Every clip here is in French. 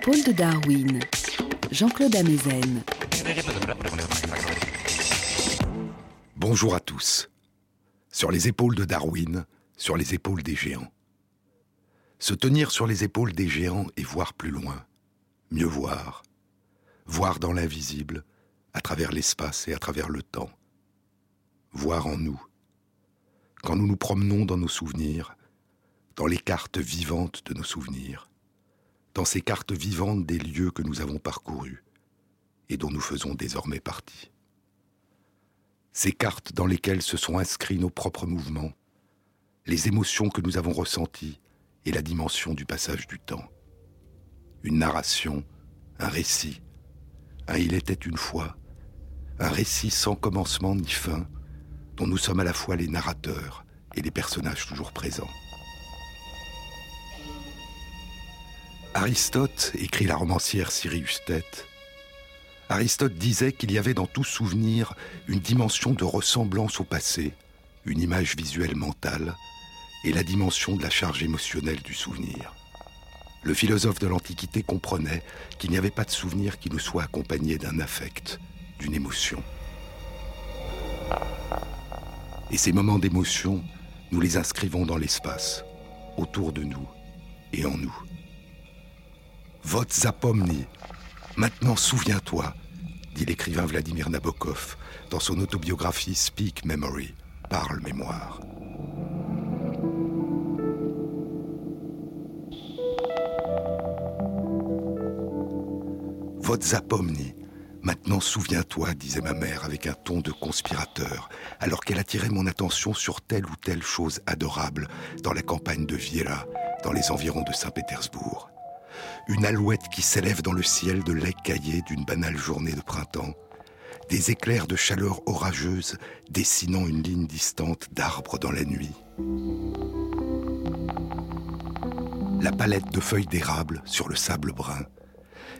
Épaules de Darwin, Jean-Claude Amezen. Bonjour à tous. Sur les épaules de Darwin, sur les épaules des géants. Se tenir sur les épaules des géants et voir plus loin, mieux voir, voir dans l'invisible, à travers l'espace et à travers le temps, voir en nous. Quand nous nous promenons dans nos souvenirs, dans les cartes vivantes de nos souvenirs, dans ces cartes vivantes des lieux que nous avons parcourus et dont nous faisons désormais partie. Ces cartes dans lesquelles se sont inscrits nos propres mouvements, les émotions que nous avons ressenties et la dimension du passage du temps. Une narration, un récit, un il était une fois, un récit sans commencement ni fin, dont nous sommes à la fois les narrateurs et les personnages toujours présents. Aristote écrit la romancière Sirius Tête. Aristote disait qu'il y avait dans tout souvenir une dimension de ressemblance au passé, une image visuelle mentale, et la dimension de la charge émotionnelle du souvenir. Le philosophe de l'Antiquité comprenait qu'il n'y avait pas de souvenir qui ne soit accompagné d'un affect, d'une émotion. Et ces moments d'émotion, nous les inscrivons dans l'espace, autour de nous et en nous. Vote zapomni. Maintenant souviens-toi, dit l'écrivain Vladimir Nabokov dans son autobiographie Speak Memory, Parle mémoire. Vote zapomni. Maintenant souviens-toi, disait ma mère avec un ton de conspirateur, alors qu'elle attirait mon attention sur telle ou telle chose adorable dans la campagne de Viera, dans les environs de Saint-Pétersbourg. Une alouette qui s'élève dans le ciel de lait caillé d'une banale journée de printemps, des éclairs de chaleur orageuse dessinant une ligne distante d'arbres dans la nuit. La palette de feuilles d'érable sur le sable brun,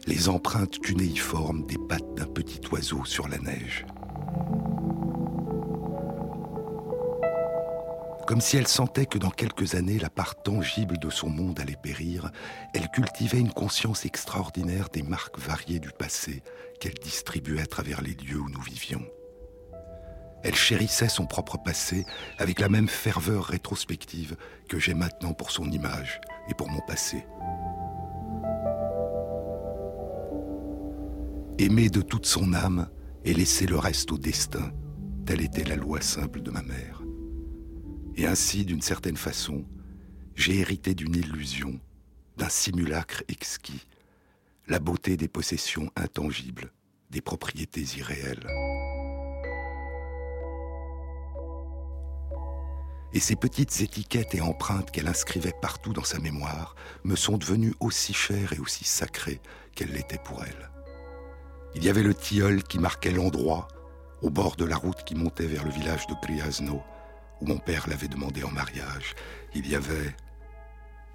les empreintes cunéiformes des pattes d'un petit oiseau sur la neige. Comme si elle sentait que dans quelques années, la part tangible de son monde allait périr, elle cultivait une conscience extraordinaire des marques variées du passé qu'elle distribuait à travers les lieux où nous vivions. Elle chérissait son propre passé avec la même ferveur rétrospective que j'ai maintenant pour son image et pour mon passé. aimer de toute son âme et laisser le reste au destin, telle était la loi simple de ma mère. Et ainsi, d'une certaine façon, j'ai hérité d'une illusion, d'un simulacre exquis, la beauté des possessions intangibles, des propriétés irréelles. Et ces petites étiquettes et empreintes qu'elle inscrivait partout dans sa mémoire me sont devenues aussi chères et aussi sacrées qu'elles l'étaient pour elle. Il y avait le tilleul qui marquait l'endroit, au bord de la route qui montait vers le village de Priasno, où mon père l'avait demandé en mariage. Il y avait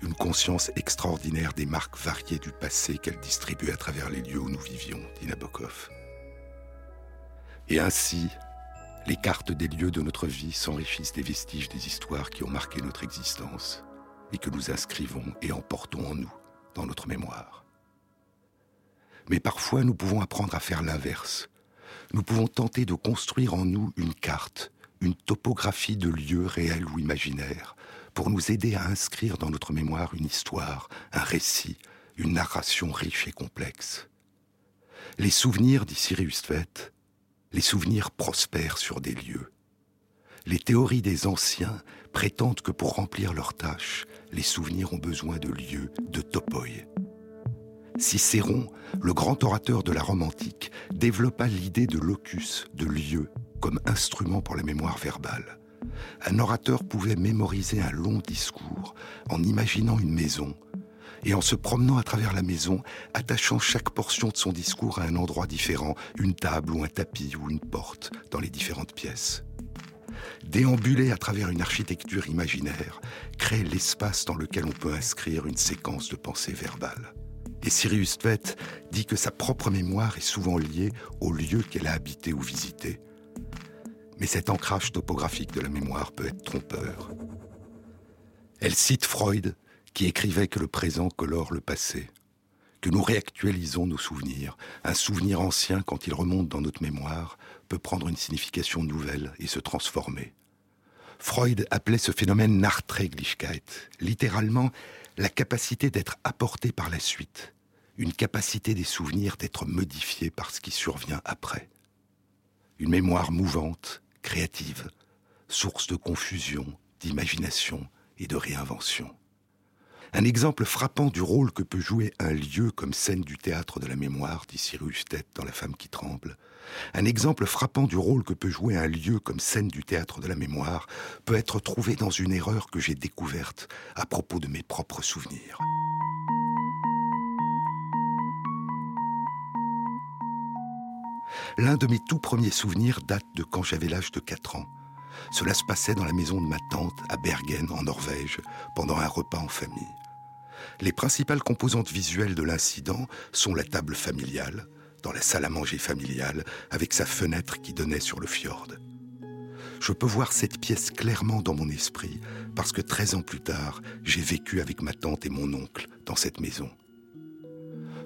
une conscience extraordinaire des marques variées du passé qu'elle distribuait à travers les lieux où nous vivions, dit Nabokov. Et ainsi, les cartes des lieux de notre vie s'enrichissent des vestiges des histoires qui ont marqué notre existence et que nous inscrivons et emportons en nous, dans notre mémoire. Mais parfois, nous pouvons apprendre à faire l'inverse. Nous pouvons tenter de construire en nous une carte, une topographie de lieux réels ou imaginaires, pour nous aider à inscrire dans notre mémoire une histoire, un récit, une narration riche et complexe. Les souvenirs, dit Sirius Tvet, les souvenirs prospèrent sur des lieux. Les théories des anciens prétendent que pour remplir leurs tâches, les souvenirs ont besoin de lieux, de topoi. Cicéron, le grand orateur de la Rome antique, développa l'idée de locus, de lieu, comme instrument pour la mémoire verbale. Un orateur pouvait mémoriser un long discours en imaginant une maison et en se promenant à travers la maison, attachant chaque portion de son discours à un endroit différent, une table ou un tapis ou une porte dans les différentes pièces. Déambuler à travers une architecture imaginaire crée l'espace dans lequel on peut inscrire une séquence de pensée verbale. Et Sirius Tvet dit que sa propre mémoire est souvent liée au lieu qu'elle a habité ou visité. Mais cet ancrage topographique de la mémoire peut être trompeur. Elle cite Freud, qui écrivait que le présent colore le passé. que nous réactualisons nos souvenirs. Un souvenir ancien, quand il remonte dans notre mémoire, peut prendre une signification nouvelle et se transformer. Freud appelait ce phénomène Nachträglichkeit, littéralement la capacité d'être apporté par la suite, une capacité des souvenirs d'être modifiés par ce qui survient après. Une mémoire mouvante, créative, source de confusion, d'imagination et de réinvention. Un exemple frappant du rôle que peut jouer un lieu comme scène du théâtre de la mémoire, dit Cyrus Tête dans La femme qui tremble. Un exemple frappant du rôle que peut jouer un lieu comme scène du théâtre de la mémoire peut être trouvé dans une erreur que j'ai découverte à propos de mes propres souvenirs. L'un de mes tout premiers souvenirs date de quand j'avais l'âge de 4 ans. Cela se passait dans la maison de ma tante à Bergen, en Norvège, pendant un repas en famille. Les principales composantes visuelles de l'incident sont la table familiale, dans la salle à manger familiale, avec sa fenêtre qui donnait sur le fjord. Je peux voir cette pièce clairement dans mon esprit, parce que 13 ans plus tard, j'ai vécu avec ma tante et mon oncle dans cette maison.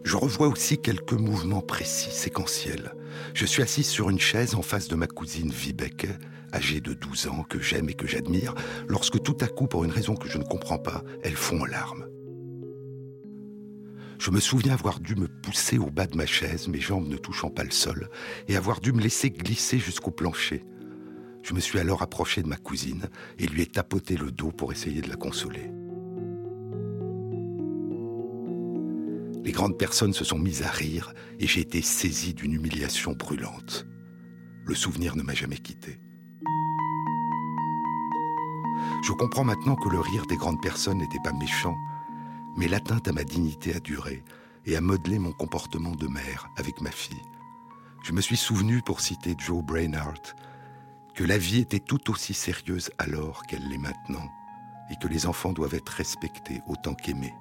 Je revois aussi quelques mouvements précis, séquentiels. Je suis assis sur une chaise en face de ma cousine Vibeke, âgée de 12 ans, que j'aime et que j'admire, lorsque tout à coup, pour une raison que je ne comprends pas, elle fond en larmes. Je me souviens avoir dû me pousser au bas de ma chaise, mes jambes ne touchant pas le sol, et avoir dû me laisser glisser jusqu'au plancher. Je me suis alors approché de ma cousine et lui ai tapoté le dos pour essayer de la consoler. Grandes personnes se sont mises à rire et j'ai été saisi d'une humiliation brûlante. Le souvenir ne m'a jamais quitté. Je comprends maintenant que le rire des grandes personnes n'était pas méchant, mais l'atteinte à ma dignité a duré et a modelé mon comportement de mère avec ma fille. Je me suis souvenu, pour citer Joe Brainard, que la vie était tout aussi sérieuse alors qu'elle l'est maintenant, et que les enfants doivent être respectés autant qu'aimés.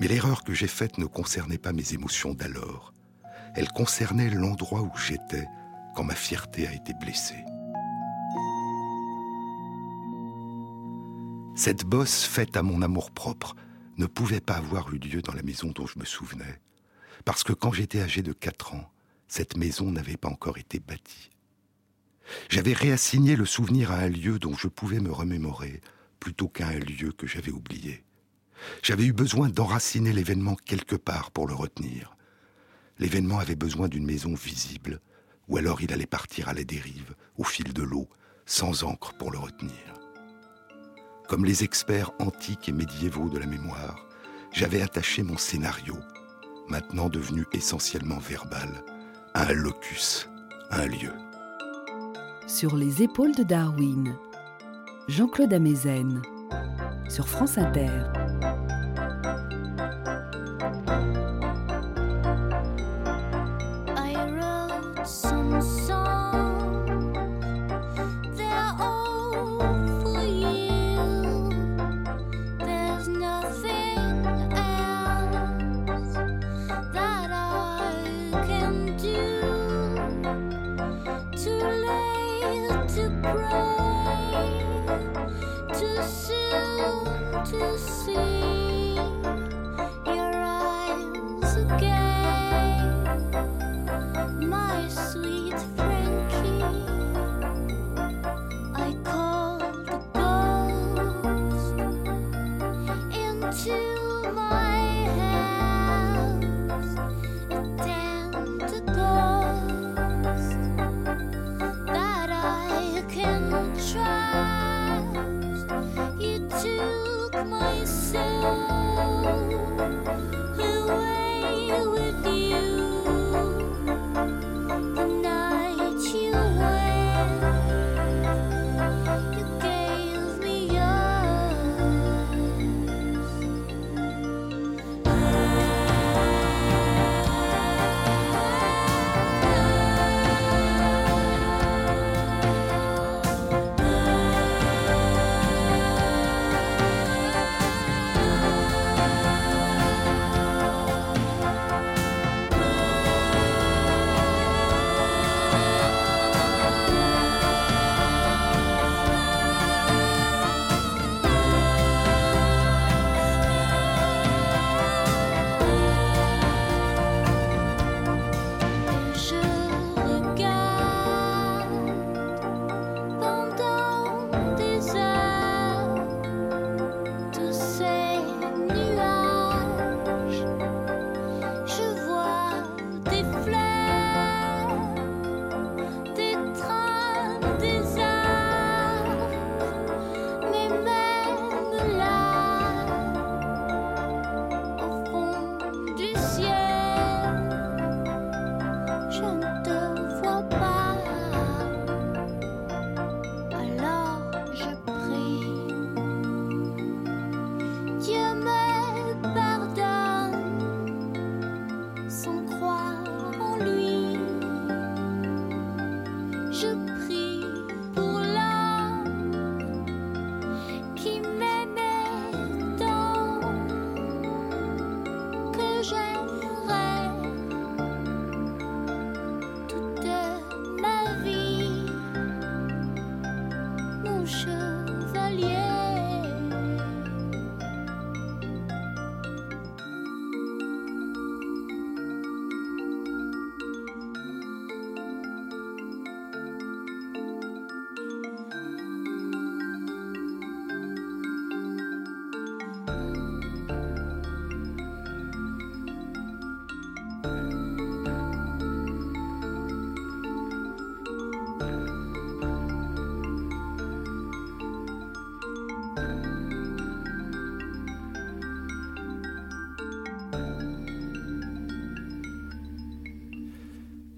Mais l'erreur que j'ai faite ne concernait pas mes émotions d'alors, elle concernait l'endroit où j'étais quand ma fierté a été blessée. Cette bosse faite à mon amour-propre ne pouvait pas avoir eu lieu dans la maison dont je me souvenais, parce que quand j'étais âgé de 4 ans, cette maison n'avait pas encore été bâtie. J'avais réassigné le souvenir à un lieu dont je pouvais me remémorer, plutôt qu'à un lieu que j'avais oublié. J'avais eu besoin d'enraciner l'événement quelque part pour le retenir. L'événement avait besoin d'une maison visible, ou alors il allait partir à la dérive, au fil de l'eau, sans encre pour le retenir. Comme les experts antiques et médiévaux de la mémoire, j'avais attaché mon scénario, maintenant devenu essentiellement verbal, à un locus, à un lieu. Sur les épaules de Darwin, Jean-Claude Amezen, sur France Inter.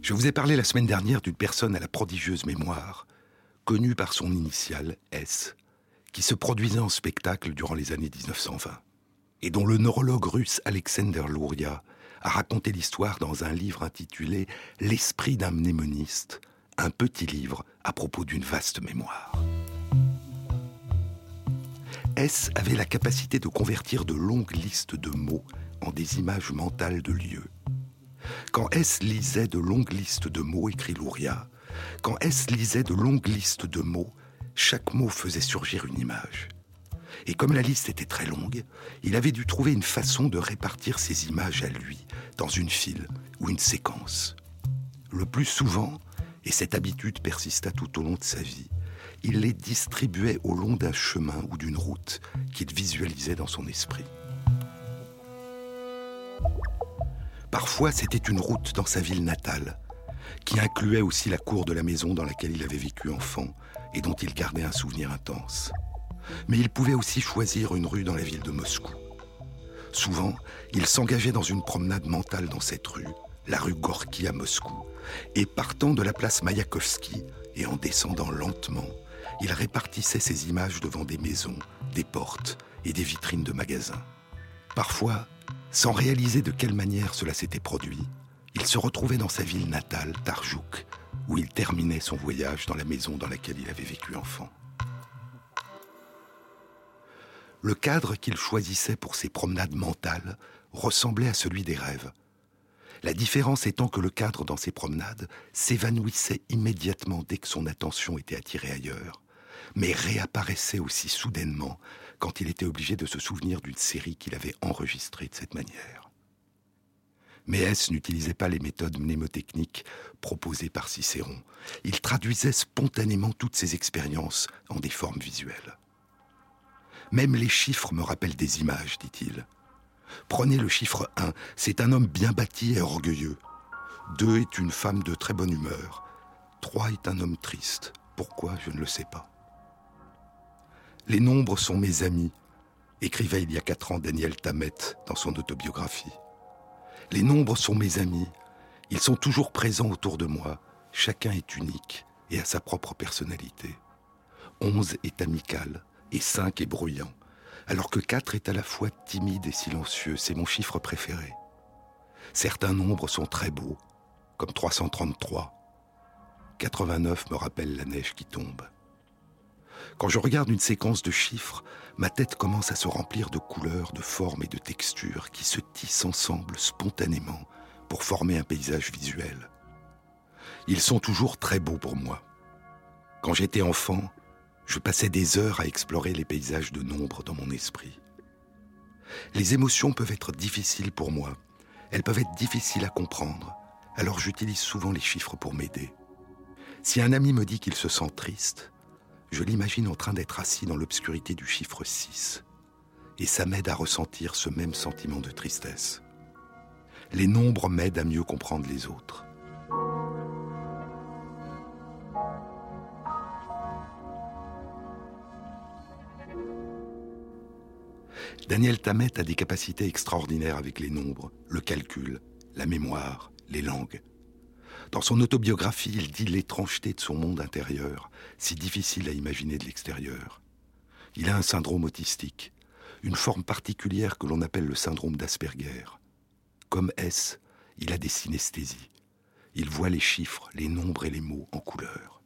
Je vous ai parlé la semaine dernière d'une personne à la prodigieuse mémoire, connue par son initiale S, qui se produisait en spectacle durant les années 1920, et dont le neurologue russe Alexander Louria a raconté l'histoire dans un livre intitulé L'esprit d'un mnémoniste, un petit livre à propos d'une vaste mémoire. S avait la capacité de convertir de longues listes de mots en des images mentales de lieux. Quand S lisait de longues listes de mots, écrit Louria, quand S lisait de longues listes de mots, chaque mot faisait surgir une image. Et comme la liste était très longue, il avait dû trouver une façon de répartir ces images à lui, dans une file ou une séquence. Le plus souvent, et cette habitude persista tout au long de sa vie, il les distribuait au long d'un chemin ou d'une route qu'il visualisait dans son esprit. Parfois, c'était une route dans sa ville natale, qui incluait aussi la cour de la maison dans laquelle il avait vécu enfant et dont il gardait un souvenir intense. Mais il pouvait aussi choisir une rue dans la ville de Moscou. Souvent, il s'engageait dans une promenade mentale dans cette rue, la rue Gorky à Moscou, et partant de la place Mayakovsky et en descendant lentement, il répartissait ses images devant des maisons, des portes et des vitrines de magasins. Parfois, sans réaliser de quelle manière cela s'était produit, il se retrouvait dans sa ville natale, Tarjouk, où il terminait son voyage dans la maison dans laquelle il avait vécu enfant. Le cadre qu'il choisissait pour ses promenades mentales ressemblait à celui des rêves. La différence étant que le cadre dans ses promenades s'évanouissait immédiatement dès que son attention était attirée ailleurs, mais réapparaissait aussi soudainement quand il était obligé de se souvenir d'une série qu'il avait enregistrée de cette manière. Mais S n'utilisait pas les méthodes mnémotechniques proposées par Cicéron. Il traduisait spontanément toutes ses expériences en des formes visuelles. Même les chiffres me rappellent des images, dit-il. Prenez le chiffre 1, c'est un homme bien bâti et orgueilleux. 2 est une femme de très bonne humeur. 3 est un homme triste. Pourquoi, je ne le sais pas. Les nombres sont mes amis, écrivait il y a quatre ans Daniel Tammet dans son autobiographie. Les nombres sont mes amis, ils sont toujours présents autour de moi, chacun est unique et a sa propre personnalité. Onze est amical et cinq est bruyant, alors que quatre est à la fois timide et silencieux, c'est mon chiffre préféré. Certains nombres sont très beaux, comme 333. 89 me rappelle la neige qui tombe. Quand je regarde une séquence de chiffres, ma tête commence à se remplir de couleurs, de formes et de textures qui se tissent ensemble spontanément pour former un paysage visuel. Ils sont toujours très beaux pour moi. Quand j'étais enfant, je passais des heures à explorer les paysages de nombres dans mon esprit. Les émotions peuvent être difficiles pour moi. Elles peuvent être difficiles à comprendre. Alors j'utilise souvent les chiffres pour m'aider. Si un ami me dit qu'il se sent triste, je l'imagine en train d'être assis dans l'obscurité du chiffre 6. Et ça m'aide à ressentir ce même sentiment de tristesse. Les nombres m'aident à mieux comprendre les autres. Daniel Tammet a des capacités extraordinaires avec les nombres, le calcul, la mémoire, les langues. Dans son autobiographie, il dit l'étrangeté de son monde intérieur, si difficile à imaginer de l'extérieur. Il a un syndrome autistique, une forme particulière que l'on appelle le syndrome d'Asperger. Comme S, il a des synesthésies. Il voit les chiffres, les nombres et les mots en couleur.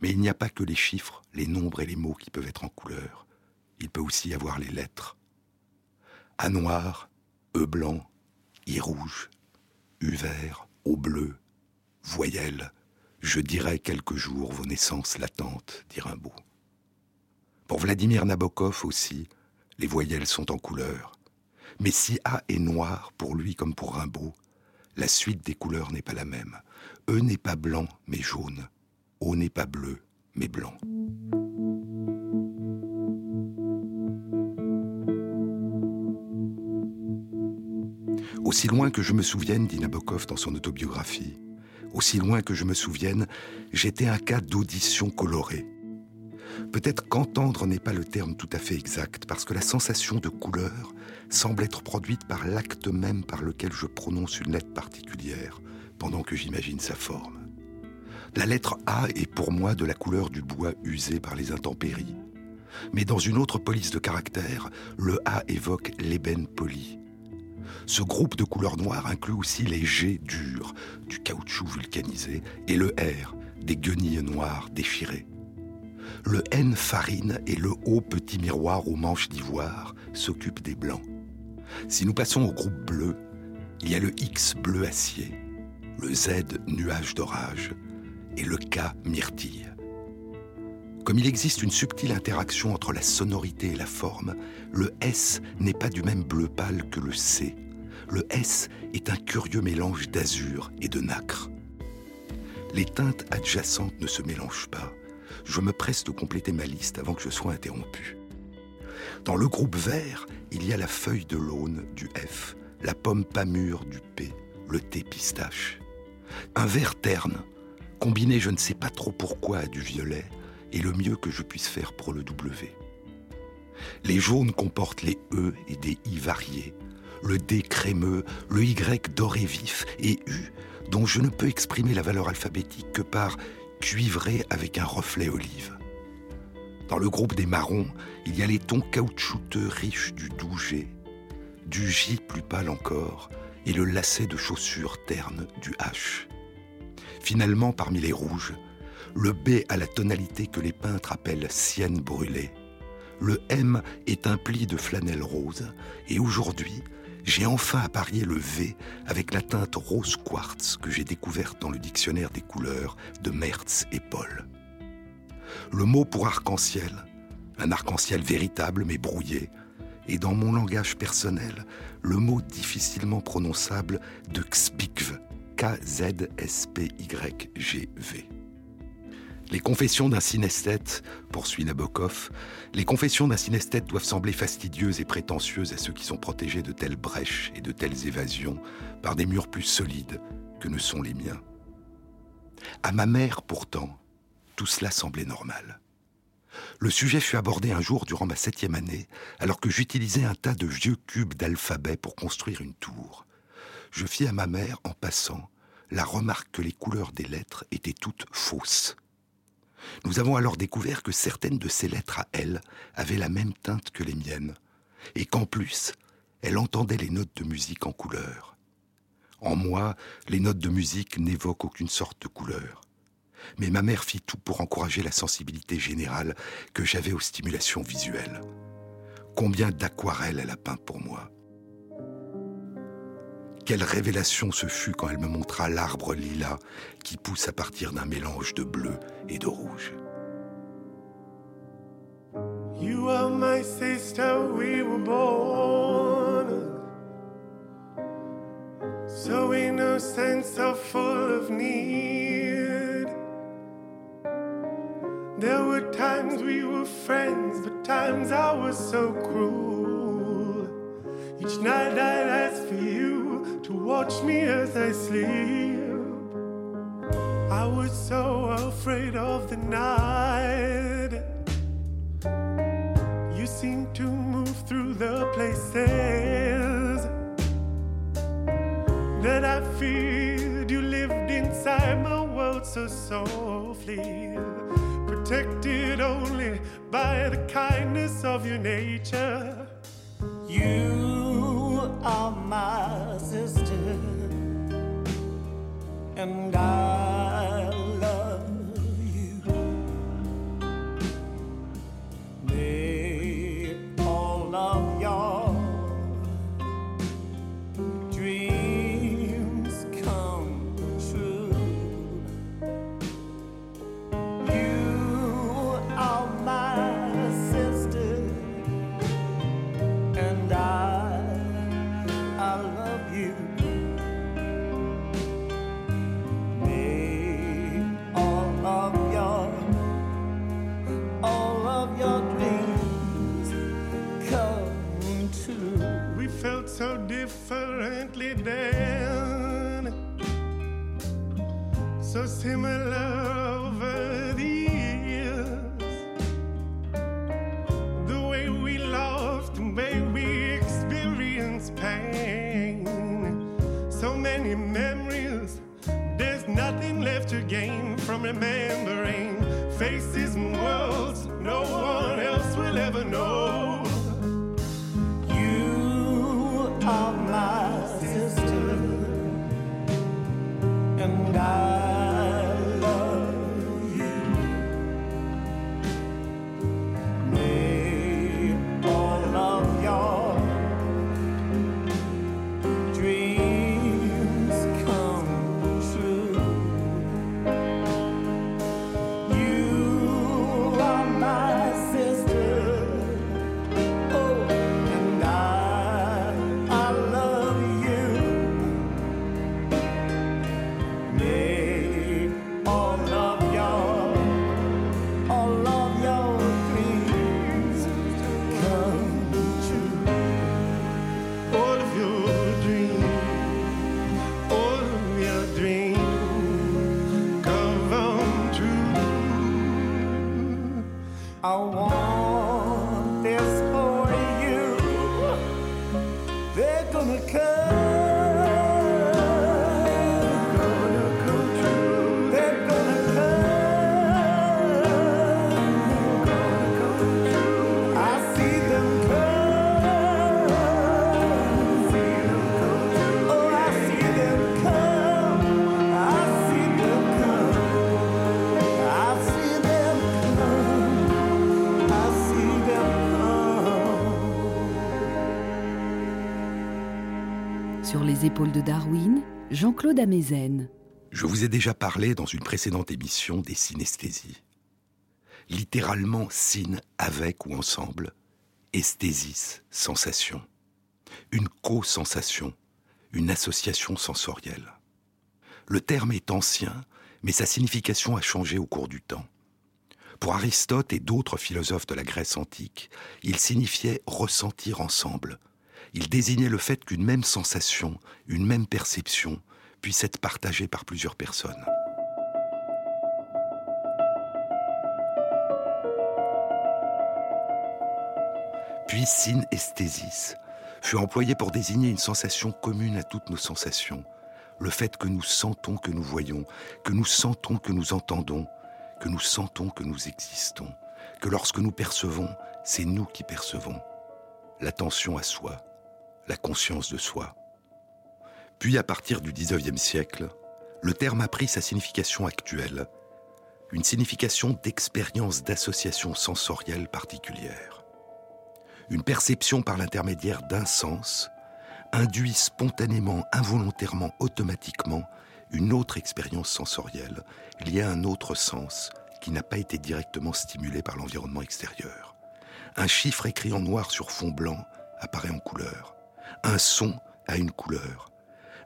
Mais il n'y a pas que les chiffres, les nombres et les mots qui peuvent être en couleur. Il peut aussi avoir les lettres. A noir, E blanc, I rouge, U vert, O bleu, Voyelles, je dirai quelques jours vos naissances latentes, dit Rimbaud. Pour Vladimir Nabokov aussi, les voyelles sont en couleur. Mais si A est noir pour lui comme pour Rimbaud, la suite des couleurs n'est pas la même. E n'est pas blanc, mais jaune. O n'est pas bleu, mais blanc. Aussi loin que je me souvienne, dit Nabokov dans son autobiographie, aussi loin que je me souvienne, j'étais un cas d'audition colorée. Peut-être qu'entendre n'est pas le terme tout à fait exact, parce que la sensation de couleur semble être produite par l'acte même par lequel je prononce une lettre particulière, pendant que j'imagine sa forme. La lettre A est pour moi de la couleur du bois usé par les intempéries. Mais dans une autre police de caractère, le A évoque l'ébène poli. Ce groupe de couleurs noires inclut aussi les G durs, du caoutchouc vulcanisé, et le R, des guenilles noires déchirées. Le N farine et le O petit miroir aux manches d'ivoire s'occupent des blancs. Si nous passons au groupe bleu, il y a le X bleu acier, le Z nuage d'orage et le K myrtille. Comme il existe une subtile interaction entre la sonorité et la forme, le S n'est pas du même bleu pâle que le C. Le S est un curieux mélange d'azur et de nacre. Les teintes adjacentes ne se mélangent pas. Je me presse de compléter ma liste avant que je sois interrompu. Dans le groupe vert, il y a la feuille de l'aune du F, la pomme pas mûre du P, le thé pistache. Un vert terne, combiné je ne sais pas trop pourquoi à du violet, est le mieux que je puisse faire pour le W. Les jaunes comportent les E et des I variés, le D crémeux, le Y doré vif et U, dont je ne peux exprimer la valeur alphabétique que par cuivré avec un reflet olive. Dans le groupe des marrons, il y a les tons caoutchouteux riches du doux G, du J plus pâle encore, et le lacet de chaussures terne du H. Finalement, parmi les rouges, le B a la tonalité que les peintres appellent sienne brûlée. Le M est un pli de flanelle rose, et aujourd'hui, j'ai enfin apparié le V avec la teinte rose quartz que j'ai découverte dans le dictionnaire des couleurs de Mertz et Paul. Le mot pour arc-en-ciel, un arc-en-ciel véritable mais brouillé, et dans mon langage personnel, le mot difficilement prononçable de Xpikv, K-Z-S-P-Y-G-V. Les confessions d'un synesthète, poursuit Nabokov, les confessions d'un synesthète doivent sembler fastidieuses et prétentieuses à ceux qui sont protégés de telles brèches et de telles évasions par des murs plus solides que ne sont les miens. À ma mère, pourtant, tout cela semblait normal. Le sujet fut abordé un jour durant ma septième année, alors que j'utilisais un tas de vieux cubes d'alphabet pour construire une tour. Je fis à ma mère, en passant, la remarque que les couleurs des lettres étaient toutes fausses. Nous avons alors découvert que certaines de ces lettres à elle avaient la même teinte que les miennes, et qu'en plus, elle entendait les notes de musique en couleur. En moi, les notes de musique n'évoquent aucune sorte de couleur. Mais ma mère fit tout pour encourager la sensibilité générale que j'avais aux stimulations visuelles. Combien d'aquarelles elle a peint pour moi. Quelle révélation ce fut quand elle me montra l'arbre lilas qui pousse à partir d'un mélange de bleu et de rouge. You are my sister, we were born so innocent, so full of need. There were times we were friends, but times I was so cruel. Each night I'd ask for you to watch me as I sleep. I was so afraid of the night. You seem to move through the places that I feared. You lived inside my world so softly, protected only by the kindness of your nature. You are my sister, and I similar over the years. The way we loved, pain. So many memories, there's nothing left to gain from remembering Sur les épaules de Darwin, Jean-Claude Amezen. Je vous ai déjà parlé dans une précédente émission des synesthésies. Littéralement syn avec ou ensemble, esthésis, sensation. Une co-sensation, une association sensorielle. Le terme est ancien, mais sa signification a changé au cours du temps. Pour Aristote et d'autres philosophes de la Grèce antique, il signifiait ressentir ensemble. Il désignait le fait qu'une même sensation, une même perception, puisse être partagée par plusieurs personnes. Puis synesthésis fut employé pour désigner une sensation commune à toutes nos sensations, le fait que nous sentons que nous voyons, que nous sentons que nous entendons, que nous sentons que nous existons, que lorsque nous percevons, c'est nous qui percevons. L'attention à soi, la conscience de soi. Puis à partir du XIXe siècle, le terme a pris sa signification actuelle, une signification d'expérience d'association sensorielle particulière. Une perception par l'intermédiaire d'un sens induit spontanément, involontairement, automatiquement une autre expérience sensorielle liée à un autre sens qui n'a pas été directement stimulé par l'environnement extérieur. Un chiffre écrit en noir sur fond blanc apparaît en couleur. Un son a une couleur.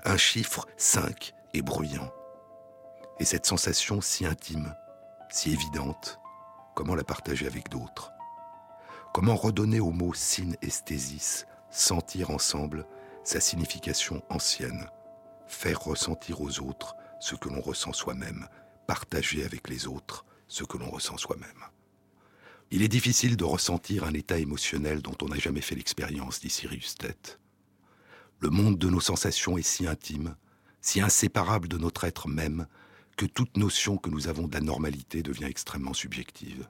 Un chiffre 5 est bruyant. Et cette sensation si intime, si évidente, comment la partager avec d'autres? Comment redonner au mot synesthésis, sentir ensemble, sa signification ancienne Faire ressentir aux autres ce que l'on ressent soi-même, partager avec les autres ce que l'on ressent soi-même? Il est difficile de ressentir un état émotionnel dont on n'a jamais fait l'expérience, dit Sirius Tête. Le monde de nos sensations est si intime, si inséparable de notre être même, que toute notion que nous avons d'anormalité devient extrêmement subjective.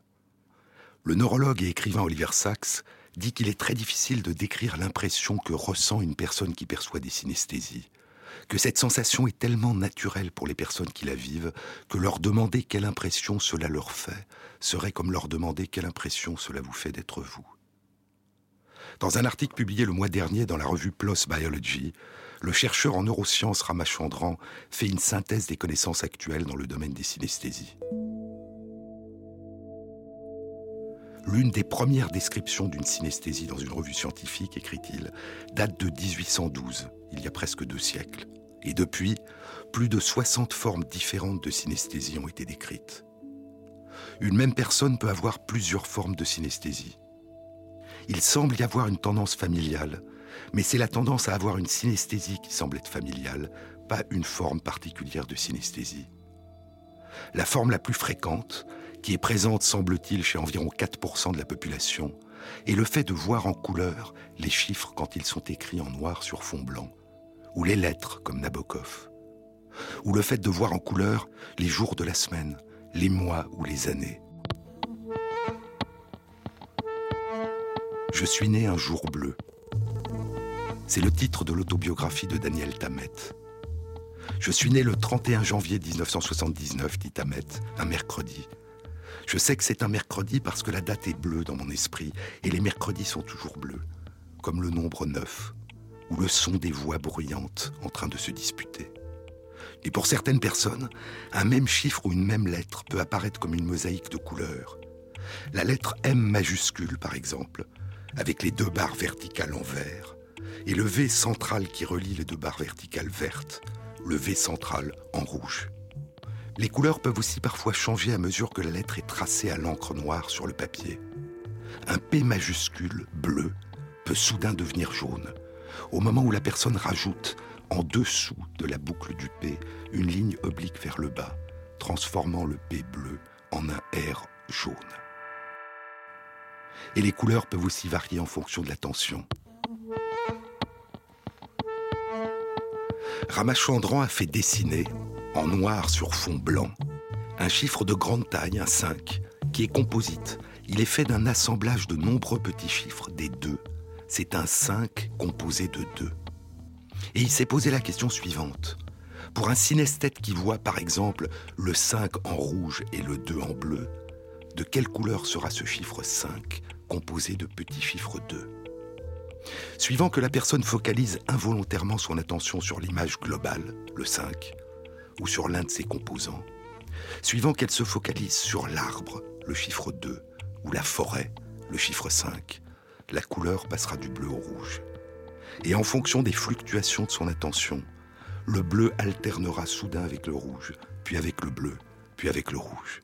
Le neurologue et écrivain Oliver Sacks dit qu'il est très difficile de décrire l'impression que ressent une personne qui perçoit des synesthésies, que cette sensation est tellement naturelle pour les personnes qui la vivent que leur demander quelle impression cela leur fait serait comme leur demander quelle impression cela vous fait d'être vous. Dans un article publié le mois dernier dans la revue PLOS Biology, le chercheur en neurosciences Ramachandran fait une synthèse des connaissances actuelles dans le domaine des synesthésies. L'une des premières descriptions d'une synesthésie dans une revue scientifique, écrit-il, date de 1812, il y a presque deux siècles. Et depuis, plus de 60 formes différentes de synesthésie ont été décrites. Une même personne peut avoir plusieurs formes de synesthésie. Il semble y avoir une tendance familiale, mais c'est la tendance à avoir une synesthésie qui semble être familiale, pas une forme particulière de synesthésie. La forme la plus fréquente, qui est présente, semble-t-il, chez environ 4% de la population, est le fait de voir en couleur les chiffres quand ils sont écrits en noir sur fond blanc, ou les lettres comme Nabokov, ou le fait de voir en couleur les jours de la semaine, les mois ou les années. Je suis né un jour bleu. C'est le titre de l'autobiographie de Daniel Tammet. Je suis né le 31 janvier 1979, dit Tammet, un mercredi. Je sais que c'est un mercredi parce que la date est bleue dans mon esprit, et les mercredis sont toujours bleus, comme le nombre 9, ou le son des voix bruyantes en train de se disputer. Et pour certaines personnes, un même chiffre ou une même lettre peut apparaître comme une mosaïque de couleurs. La lettre M majuscule, par exemple, avec les deux barres verticales en vert, et le V central qui relie les deux barres verticales vertes, le V central en rouge. Les couleurs peuvent aussi parfois changer à mesure que la lettre est tracée à l'encre noire sur le papier. Un P majuscule, bleu, peut soudain devenir jaune, au moment où la personne rajoute, en dessous de la boucle du P, une ligne oblique vers le bas, transformant le P bleu en un R jaune. Et les couleurs peuvent aussi varier en fonction de la tension. Ramachandran a fait dessiner, en noir sur fond blanc, un chiffre de grande taille, un 5, qui est composite. Il est fait d'un assemblage de nombreux petits chiffres, des deux. C'est un 5 composé de deux. Et il s'est posé la question suivante. Pour un synesthète qui voit par exemple le 5 en rouge et le 2 en bleu, de quelle couleur sera ce chiffre 5 composé de petits chiffres 2 Suivant que la personne focalise involontairement son attention sur l'image globale, le 5, ou sur l'un de ses composants, suivant qu'elle se focalise sur l'arbre, le chiffre 2, ou la forêt, le chiffre 5, la couleur passera du bleu au rouge. Et en fonction des fluctuations de son attention, le bleu alternera soudain avec le rouge, puis avec le bleu, puis avec le rouge.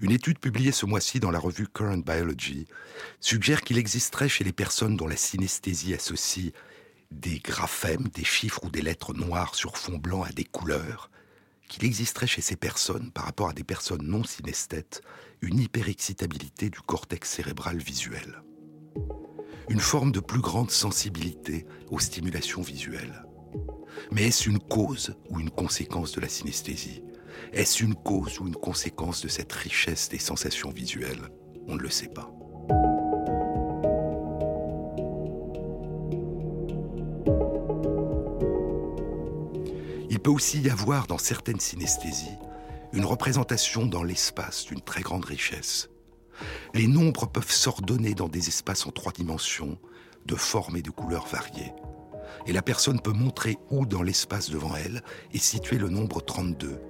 Une étude publiée ce mois-ci dans la revue Current Biology suggère qu'il existerait chez les personnes dont la synesthésie associe des graphèmes, des chiffres ou des lettres noires sur fond blanc à des couleurs, qu'il existerait chez ces personnes, par rapport à des personnes non synesthètes, une hyperexcitabilité du cortex cérébral visuel. Une forme de plus grande sensibilité aux stimulations visuelles. Mais est-ce une cause ou une conséquence de la synesthésie? Est-ce une cause ou une conséquence de cette richesse des sensations visuelles? On ne le sait pas. Il peut aussi y avoir dans certaines synesthésies une représentation dans l'espace d'une très grande richesse. Les nombres peuvent s'ordonner dans des espaces en trois dimensions, de formes et de couleurs variées. Et la personne peut montrer où dans l'espace devant elle est situé le nombre 32,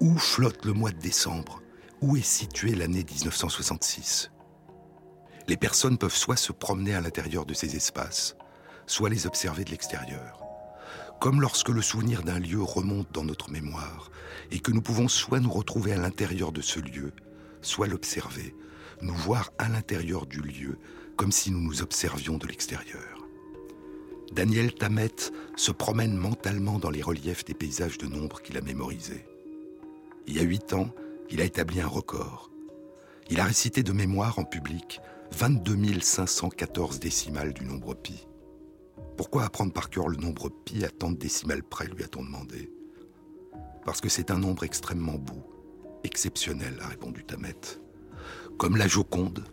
où flotte le mois de décembre? Où est située l'année 1966 Les personnes peuvent soit se promener à l'intérieur de ces espaces, soit les observer de l'extérieur. Comme lorsque le souvenir d'un lieu remonte dans notre mémoire et que nous pouvons soit nous retrouver à l'intérieur de ce lieu, soit l'observer, nous voir à l'intérieur du lieu comme si nous nous observions de l'extérieur. Daniel Tammet se promène mentalement dans les reliefs des paysages de nombre qu'il a mémorisés. Il y a huit ans, il a établi un record. Il a récité de mémoire en public 22 514 décimales du nombre pi. Pourquoi apprendre par cœur le nombre pi à tant de décimales près, lui a-t-on demandé? Parce que c'est un nombre extrêmement beau, exceptionnel, a répondu Tamet. Comme la Joconde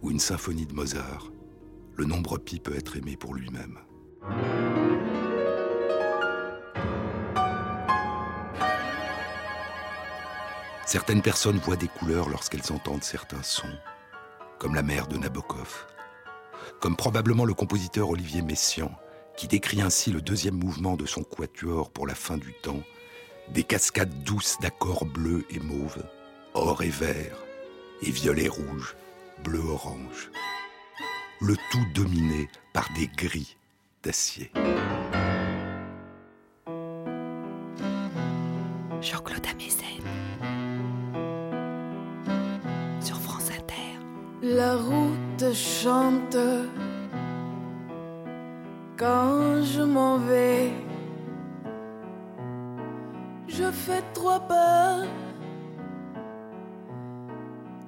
ou une symphonie de Mozart, le nombre pi peut être aimé pour lui-même. Certaines personnes voient des couleurs lorsqu'elles entendent certains sons, comme la mère de Nabokov, comme probablement le compositeur Olivier Messiaen, qui décrit ainsi le deuxième mouvement de son quatuor pour la fin du temps, des cascades douces d'accords bleus et mauves, or et vert, et violet rouge, bleu orange, le tout dominé par des gris d'acier. La route chante quand je m'en vais. Je fais trois pas.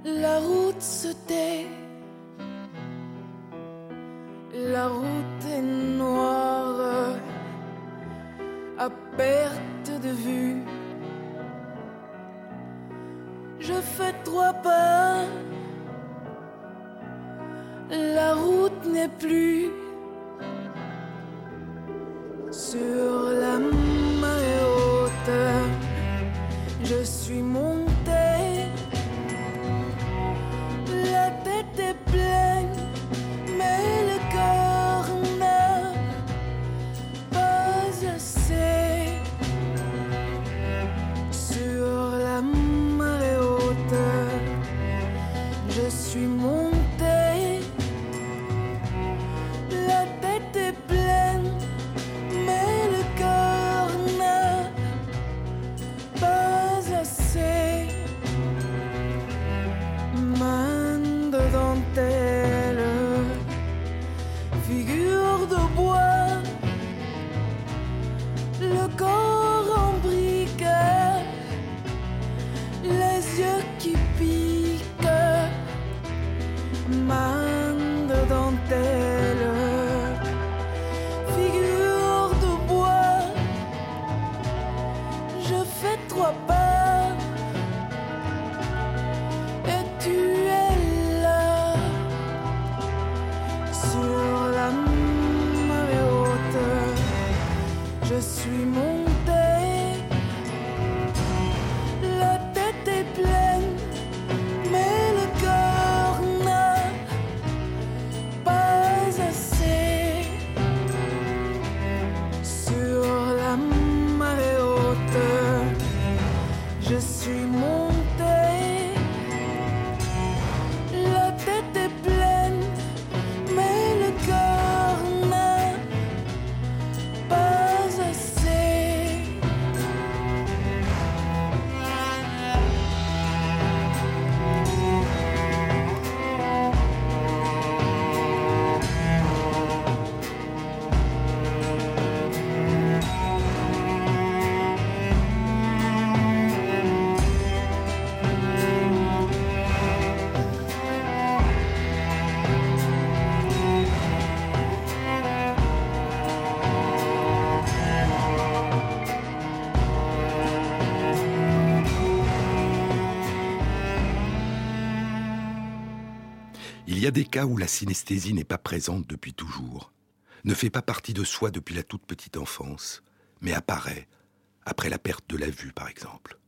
La route se tait. La route est noire à perte de vue. Je fais trois pas. La route n'est plus sur y a des cas où la synesthésie n'est pas présente depuis toujours, ne fait pas partie de soi depuis la toute petite enfance, mais apparaît après la perte de la vue, par exemple.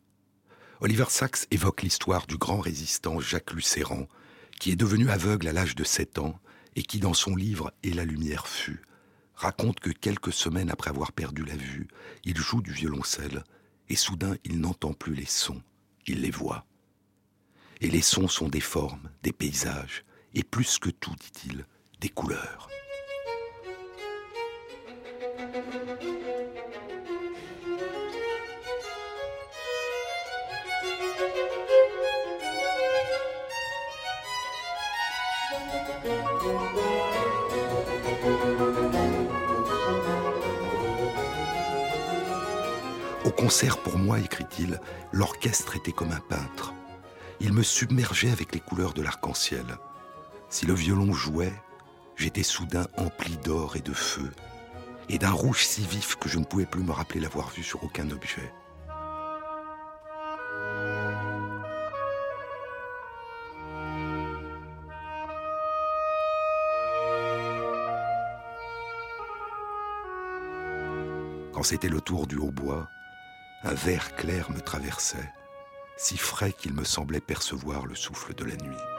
Oliver Sacks évoque l'histoire du grand résistant Jacques Lucéran, qui est devenu aveugle à l'âge de 7 ans et qui, dans son livre Et la lumière fut, raconte que quelques semaines après avoir perdu la vue, il joue du violoncelle et soudain il n'entend plus les sons, il les voit. Et les sons sont des formes, des paysages, et plus que tout, dit-il, des couleurs. Au concert, pour moi, écrit-il, l'orchestre était comme un peintre. Il me submergeait avec les couleurs de l'arc-en-ciel. Si le violon jouait, j'étais soudain empli d'or et de feu, et d'un rouge si vif que je ne pouvais plus me rappeler l'avoir vu sur aucun objet. Quand c'était le tour du hautbois, un vert clair me traversait, si frais qu'il me semblait percevoir le souffle de la nuit.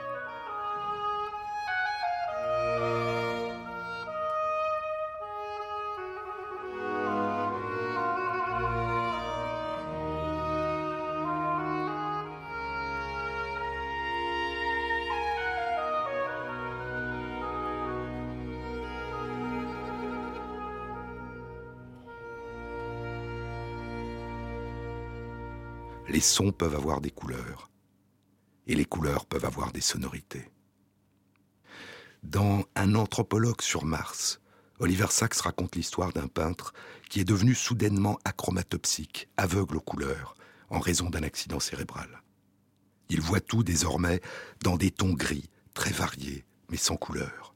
Les sons peuvent avoir des couleurs, et les couleurs peuvent avoir des sonorités. Dans Un anthropologue sur Mars, Oliver Sacks raconte l'histoire d'un peintre qui est devenu soudainement achromatopsique, aveugle aux couleurs, en raison d'un accident cérébral. Il voit tout désormais dans des tons gris, très variés, mais sans couleur.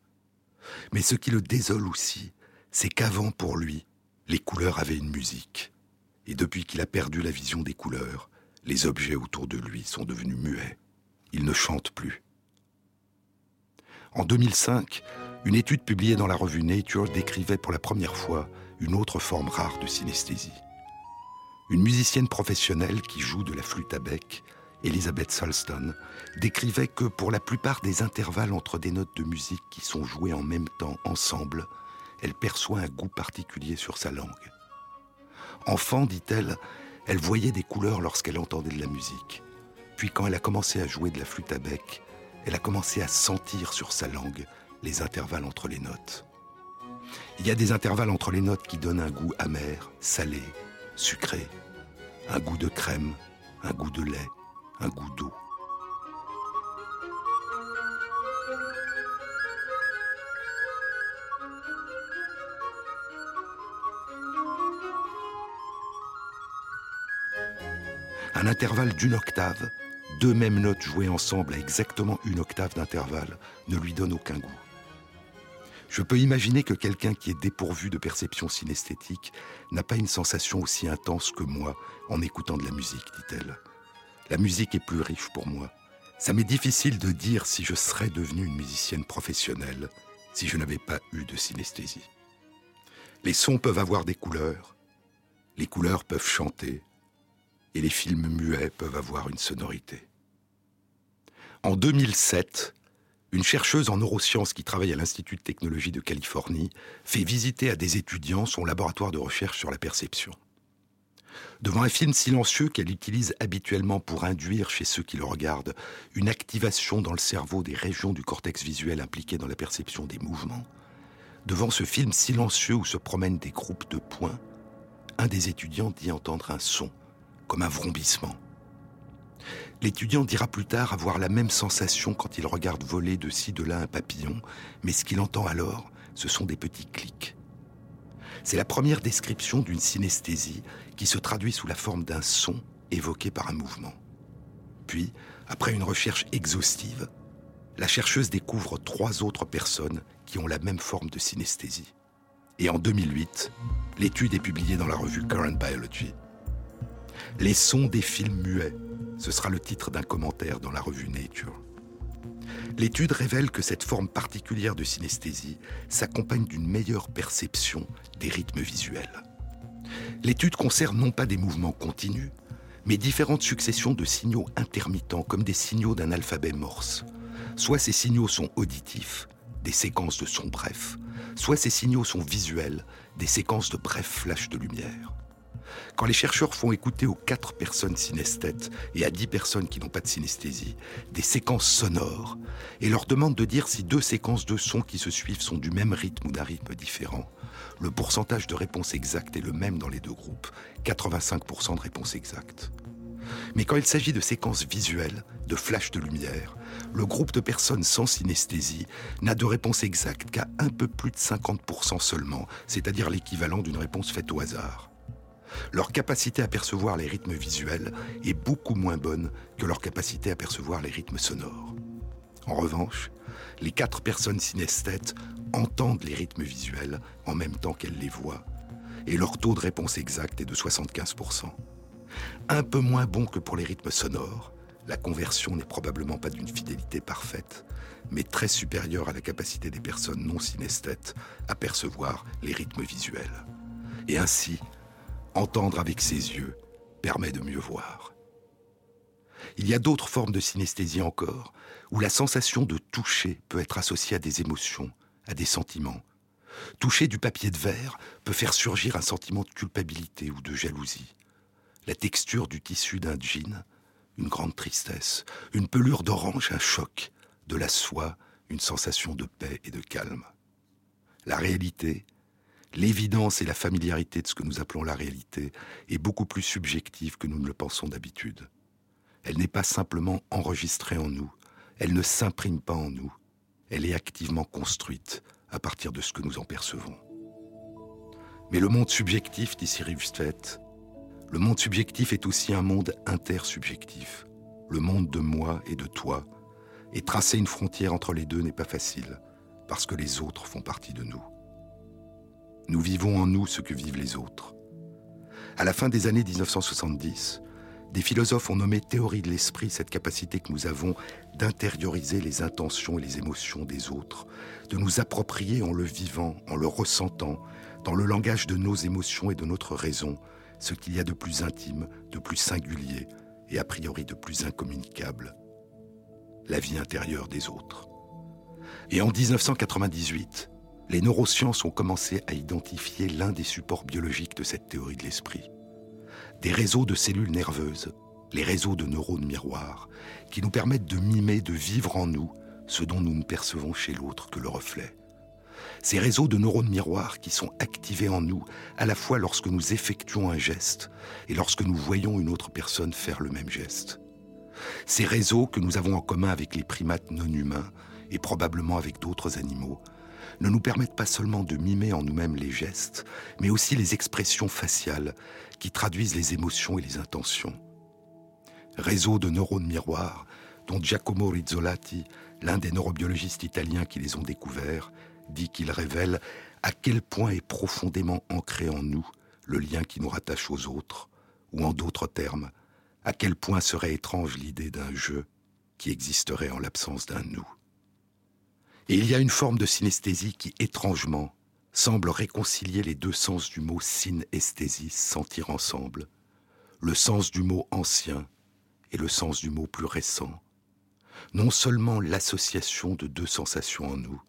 Mais ce qui le désole aussi, c'est qu'avant pour lui, les couleurs avaient une musique. Et depuis qu'il a perdu la vision des couleurs, les objets autour de lui sont devenus muets. Il ne chante plus. En 2005, une étude publiée dans la revue Nature décrivait pour la première fois une autre forme rare de synesthésie. Une musicienne professionnelle qui joue de la flûte à bec, Elizabeth Solston, décrivait que pour la plupart des intervalles entre des notes de musique qui sont jouées en même temps ensemble, elle perçoit un goût particulier sur sa langue. Enfant, dit-elle, elle voyait des couleurs lorsqu'elle entendait de la musique. Puis quand elle a commencé à jouer de la flûte à bec, elle a commencé à sentir sur sa langue les intervalles entre les notes. Il y a des intervalles entre les notes qui donnent un goût amer, salé, sucré, un goût de crème, un goût de lait, un goût d'eau. Un intervalle d'une octave, deux mêmes notes jouées ensemble à exactement une octave d'intervalle, ne lui donne aucun goût. Je peux imaginer que quelqu'un qui est dépourvu de perception synesthétique n'a pas une sensation aussi intense que moi en écoutant de la musique, dit-elle. La musique est plus riche pour moi. Ça m'est difficile de dire si je serais devenue une musicienne professionnelle si je n'avais pas eu de synesthésie. Les sons peuvent avoir des couleurs, les couleurs peuvent chanter, et les films muets peuvent avoir une sonorité. En 2007, une chercheuse en neurosciences qui travaille à l'Institut de technologie de Californie fait visiter à des étudiants son laboratoire de recherche sur la perception. Devant un film silencieux qu'elle utilise habituellement pour induire chez ceux qui le regardent une activation dans le cerveau des régions du cortex visuel impliquées dans la perception des mouvements, devant ce film silencieux où se promènent des groupes de points, un des étudiants dit entendre un son, un vrombissement. L'étudiant dira plus tard avoir la même sensation quand il regarde voler de ci de là un papillon, mais ce qu'il entend alors, ce sont des petits clics. C'est la première description d'une synesthésie qui se traduit sous la forme d'un son évoqué par un mouvement. Puis, après une recherche exhaustive, la chercheuse découvre trois autres personnes qui ont la même forme de synesthésie. Et en 2008, l'étude est publiée dans la revue Current Biology. Les sons des films muets ce sera le titre d'un commentaire dans la revue Nature. L'étude révèle que cette forme particulière de synesthésie s'accompagne d'une meilleure perception des rythmes visuels. L'étude concerne non pas des mouvements continus, mais différentes successions de signaux intermittents comme des signaux d'un alphabet morse. Soit ces signaux sont auditifs, des séquences de sons brefs, soit ces signaux sont visuels, des séquences de brefs flashs de lumière. Quand les chercheurs font écouter aux quatre personnes synesthètes et à dix personnes qui n'ont pas de synesthésie des séquences sonores et leur demandent de dire si deux séquences de sons qui se suivent sont du même rythme ou d'un rythme différent, le pourcentage de réponses exactes est le même dans les deux groupes, 85% de réponses exactes. Mais quand il s'agit de séquences visuelles, de flashs de lumière, le groupe de personnes sans synesthésie n'a de réponse exacte qu'à un peu plus de 50% seulement, c'est-à-dire l'équivalent d'une réponse faite au hasard leur capacité à percevoir les rythmes visuels est beaucoup moins bonne que leur capacité à percevoir les rythmes sonores. En revanche, les quatre personnes synesthètes entendent les rythmes visuels en même temps qu'elles les voient, et leur taux de réponse exact est de 75%. Un peu moins bon que pour les rythmes sonores, la conversion n'est probablement pas d'une fidélité parfaite, mais très supérieure à la capacité des personnes non synesthètes à percevoir les rythmes visuels. Et ainsi, Entendre avec ses yeux permet de mieux voir. Il y a d'autres formes de synesthésie encore, où la sensation de toucher peut être associée à des émotions, à des sentiments. Toucher du papier de verre peut faire surgir un sentiment de culpabilité ou de jalousie. La texture du tissu d'un jean, une grande tristesse. Une pelure d'orange, un choc. De la soie, une sensation de paix et de calme. La réalité, l'évidence et la familiarité de ce que nous appelons la réalité est beaucoup plus subjective que nous ne le pensons d'habitude. Elle n'est pas simplement enregistrée en nous, elle ne s'imprime pas en nous, elle est activement construite à partir de ce que nous en percevons. Mais le monde subjectif, dit Cyril le monde subjectif est aussi un monde intersubjectif, le monde de moi et de toi, et tracer une frontière entre les deux n'est pas facile, parce que les autres font partie de nous. Nous vivons en nous ce que vivent les autres. À la fin des années 1970, des philosophes ont nommé théorie de l'esprit cette capacité que nous avons d'intérioriser les intentions et les émotions des autres, de nous approprier en le vivant, en le ressentant, dans le langage de nos émotions et de notre raison, ce qu'il y a de plus intime, de plus singulier et a priori de plus incommunicable, la vie intérieure des autres. Et en 1998, les neurosciences ont commencé à identifier l'un des supports biologiques de cette théorie de l'esprit. Des réseaux de cellules nerveuses, les réseaux de neurones miroirs, qui nous permettent de mimer, de vivre en nous ce dont nous ne percevons chez l'autre que le reflet. Ces réseaux de neurones miroirs qui sont activés en nous à la fois lorsque nous effectuons un geste et lorsque nous voyons une autre personne faire le même geste. Ces réseaux que nous avons en commun avec les primates non humains et probablement avec d'autres animaux ne nous permettent pas seulement de mimer en nous-mêmes les gestes, mais aussi les expressions faciales qui traduisent les émotions et les intentions. Réseau de neurones miroirs dont Giacomo Rizzolatti, l'un des neurobiologistes italiens qui les ont découverts, dit qu'ils révèlent à quel point est profondément ancré en nous le lien qui nous rattache aux autres, ou en d'autres termes, à quel point serait étrange l'idée d'un jeu qui existerait en l'absence d'un nous. Et il y a une forme de synesthésie qui, étrangement, semble réconcilier les deux sens du mot synesthésie, sentir ensemble, le sens du mot ancien et le sens du mot plus récent. Non seulement l'association de deux sensations en nous,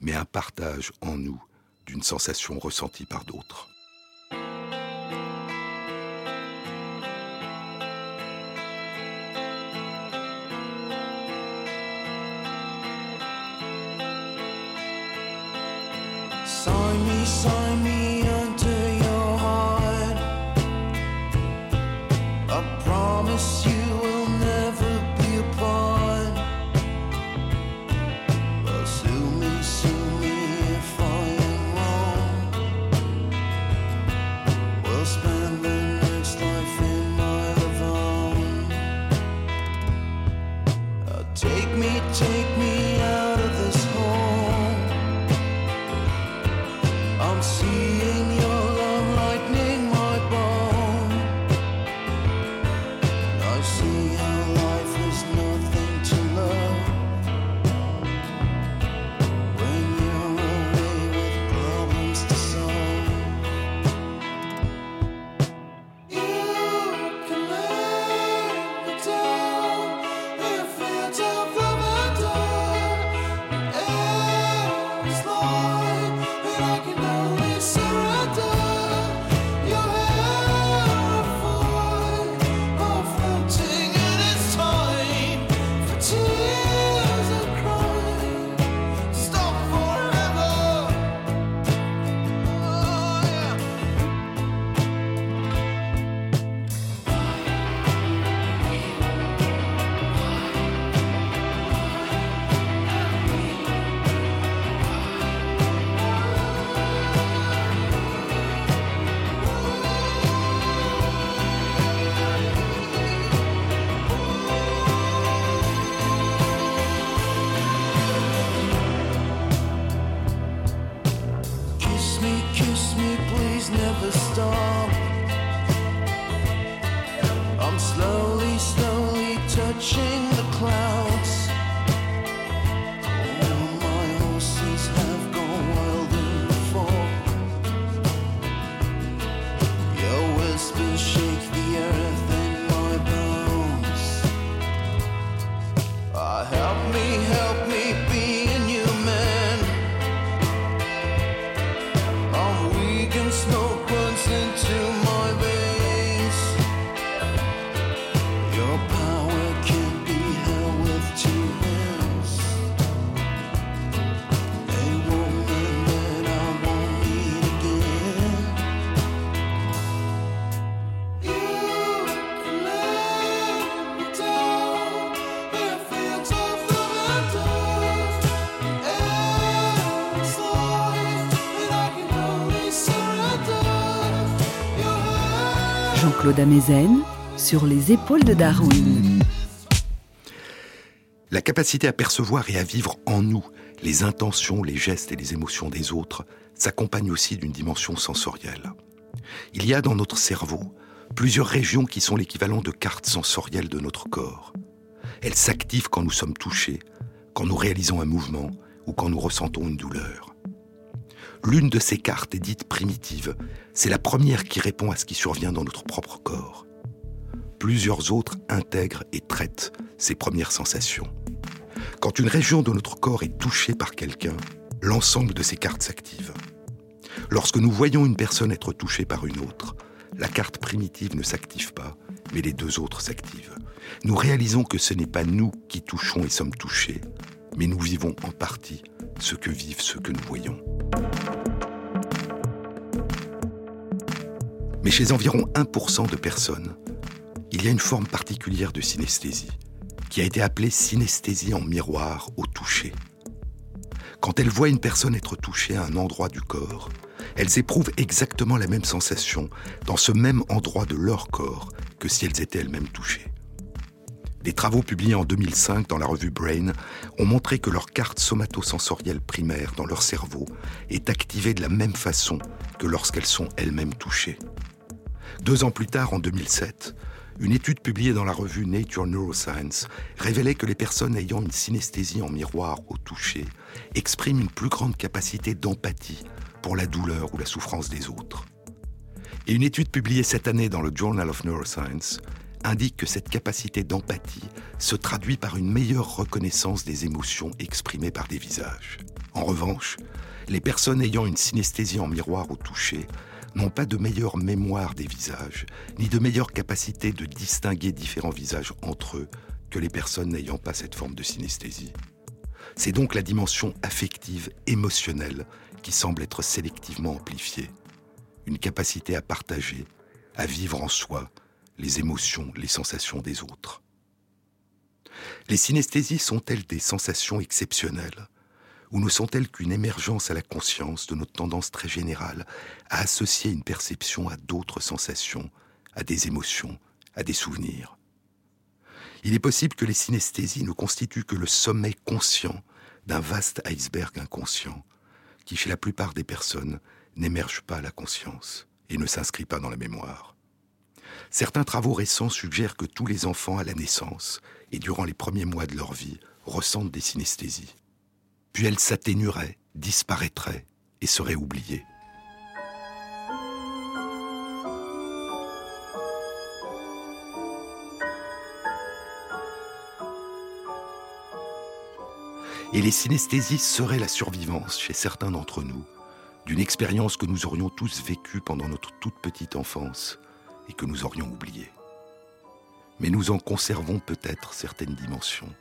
mais un partage en nous d'une sensation ressentie par d'autres. storm. I'm slowly, slowly touching. Amezen sur les épaules de Darwin. La capacité à percevoir et à vivre en nous les intentions, les gestes et les émotions des autres s'accompagne aussi d'une dimension sensorielle. Il y a dans notre cerveau plusieurs régions qui sont l'équivalent de cartes sensorielles de notre corps. Elles s'activent quand nous sommes touchés, quand nous réalisons un mouvement ou quand nous ressentons une douleur. L'une de ces cartes est dite primitive. C'est la première qui répond à ce qui survient dans notre propre corps. Plusieurs autres intègrent et traitent ces premières sensations. Quand une région de notre corps est touchée par quelqu'un, l'ensemble de ces cartes s'active. Lorsque nous voyons une personne être touchée par une autre, la carte primitive ne s'active pas, mais les deux autres s'activent. Nous réalisons que ce n'est pas nous qui touchons et sommes touchés, mais nous vivons en partie ce que vivent ceux que nous voyons. Mais chez environ 1% de personnes, il y a une forme particulière de synesthésie, qui a été appelée synesthésie en miroir au toucher. Quand elles voient une personne être touchée à un endroit du corps, elles éprouvent exactement la même sensation dans ce même endroit de leur corps que si elles étaient elles-mêmes touchées. Des travaux publiés en 2005 dans la revue Brain ont montré que leur carte somatosensorielle primaire dans leur cerveau est activée de la même façon que lorsqu'elles sont elles-mêmes touchées. Deux ans plus tard, en 2007, une étude publiée dans la revue Nature Neuroscience révélait que les personnes ayant une synesthésie en miroir au toucher expriment une plus grande capacité d'empathie pour la douleur ou la souffrance des autres. Et une étude publiée cette année dans le Journal of Neuroscience indique que cette capacité d'empathie se traduit par une meilleure reconnaissance des émotions exprimées par des visages. En revanche, les personnes ayant une synesthésie en miroir au toucher n'ont pas de meilleure mémoire des visages, ni de meilleure capacité de distinguer différents visages entre eux que les personnes n'ayant pas cette forme de synesthésie. C'est donc la dimension affective, émotionnelle, qui semble être sélectivement amplifiée. Une capacité à partager, à vivre en soi les émotions, les sensations des autres. Les synesthésies sont-elles des sensations exceptionnelles? Ou ne sont-elles qu'une émergence à la conscience de notre tendance très générale à associer une perception à d'autres sensations, à des émotions, à des souvenirs? Il est possible que les synesthésies ne constituent que le sommet conscient d'un vaste iceberg inconscient, qui chez la plupart des personnes n'émerge pas à la conscience et ne s'inscrit pas dans la mémoire. Certains travaux récents suggèrent que tous les enfants à la naissance et durant les premiers mois de leur vie ressentent des synesthésies. Puis elles s'atténueraient, disparaîtraient et seraient oubliées. Et les synesthésies seraient la survivance chez certains d'entre nous d'une expérience que nous aurions tous vécue pendant notre toute petite enfance et que nous aurions oubliée. Mais nous en conservons peut-être certaines dimensions.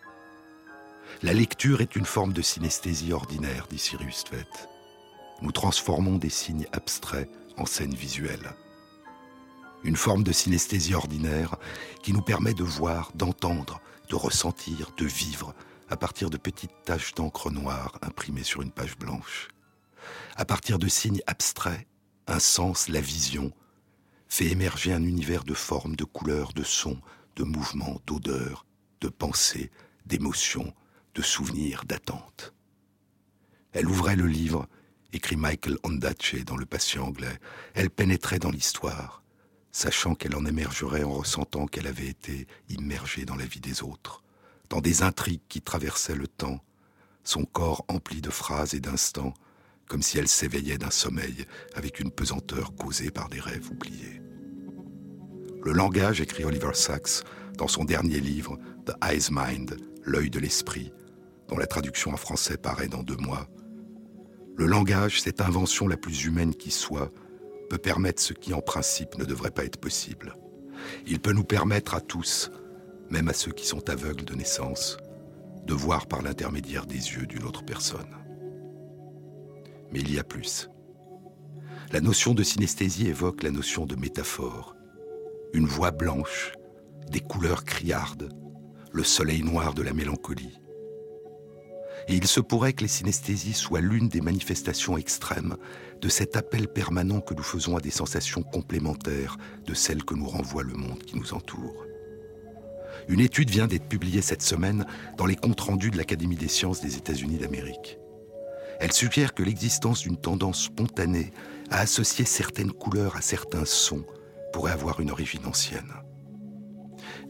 La lecture est une forme de synesthésie ordinaire, dit Cyrus Tvet. Nous transformons des signes abstraits en scènes visuelles. Une forme de synesthésie ordinaire qui nous permet de voir, d'entendre, de ressentir, de vivre à partir de petites taches d'encre noire imprimées sur une page blanche. À partir de signes abstraits, un sens, la vision, fait émerger un univers de formes, de couleurs, de sons, de mouvements, d'odeurs, de pensées, d'émotions, de souvenirs, d'attentes. Elle ouvrait le livre, écrit Michael Ondaatje dans Le Patient anglais. Elle pénétrait dans l'histoire, sachant qu'elle en émergerait en ressentant qu'elle avait été immergée dans la vie des autres dans des intrigues qui traversaient le temps, son corps empli de phrases et d'instants, comme si elle s'éveillait d'un sommeil avec une pesanteur causée par des rêves oubliés. Le langage, écrit Oliver Sacks dans son dernier livre, The Eyes Mind, L'œil de l'esprit, dont la traduction en français paraît dans deux mois. Le langage, cette invention la plus humaine qui soit, peut permettre ce qui en principe ne devrait pas être possible. Il peut nous permettre à tous même à ceux qui sont aveugles de naissance, de voir par l'intermédiaire des yeux d'une autre personne. Mais il y a plus. La notion de synesthésie évoque la notion de métaphore. Une voix blanche, des couleurs criardes, le soleil noir de la mélancolie. Et il se pourrait que les synesthésies soient l'une des manifestations extrêmes de cet appel permanent que nous faisons à des sensations complémentaires de celles que nous renvoie le monde qui nous entoure. Une étude vient d'être publiée cette semaine dans les comptes rendus de l'Académie des sciences des États-Unis d'Amérique. Elle suggère que l'existence d'une tendance spontanée à associer certaines couleurs à certains sons pourrait avoir une origine ancienne.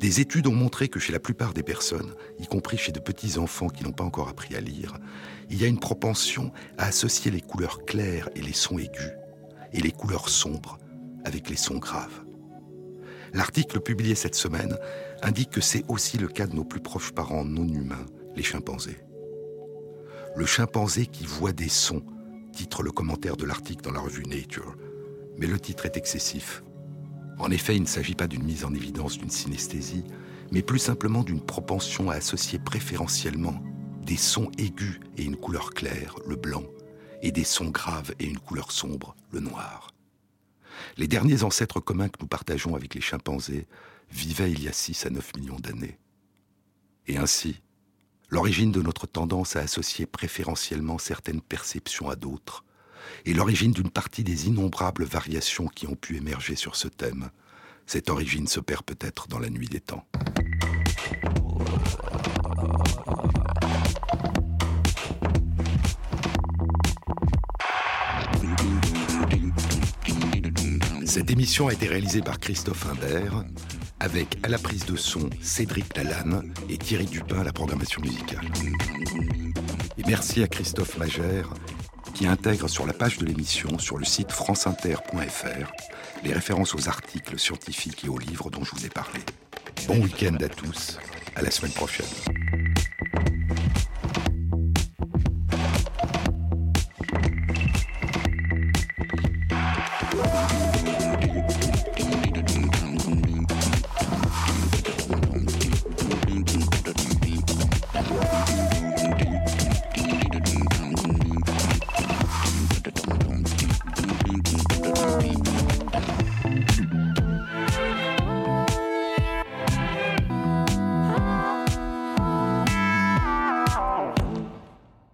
Des études ont montré que chez la plupart des personnes, y compris chez de petits enfants qui n'ont pas encore appris à lire, il y a une propension à associer les couleurs claires et les sons aigus, et les couleurs sombres avec les sons graves. L'article publié cette semaine indique que c'est aussi le cas de nos plus proches parents non humains, les chimpanzés. Le chimpanzé qui voit des sons, titre le commentaire de l'article dans la revue Nature, mais le titre est excessif. En effet, il ne s'agit pas d'une mise en évidence d'une synesthésie, mais plus simplement d'une propension à associer préférentiellement des sons aigus et une couleur claire, le blanc, et des sons graves et une couleur sombre, le noir. Les derniers ancêtres communs que nous partageons avec les chimpanzés vivaient il y a 6 à 9 millions d'années. Et ainsi, l'origine de notre tendance à associer préférentiellement certaines perceptions à d'autres, et l'origine d'une partie des innombrables variations qui ont pu émerger sur ce thème, cette origine se perd peut-être dans la nuit des temps. Cette émission a été réalisée par Christophe Imbert, avec à la prise de son Cédric Lalanne et Thierry Dupin à la programmation musicale. Et merci à Christophe Magère qui intègre sur la page de l'émission sur le site franceinter.fr les références aux articles scientifiques et aux livres dont je vous ai parlé. Bon week-end à tous, à la semaine prochaine.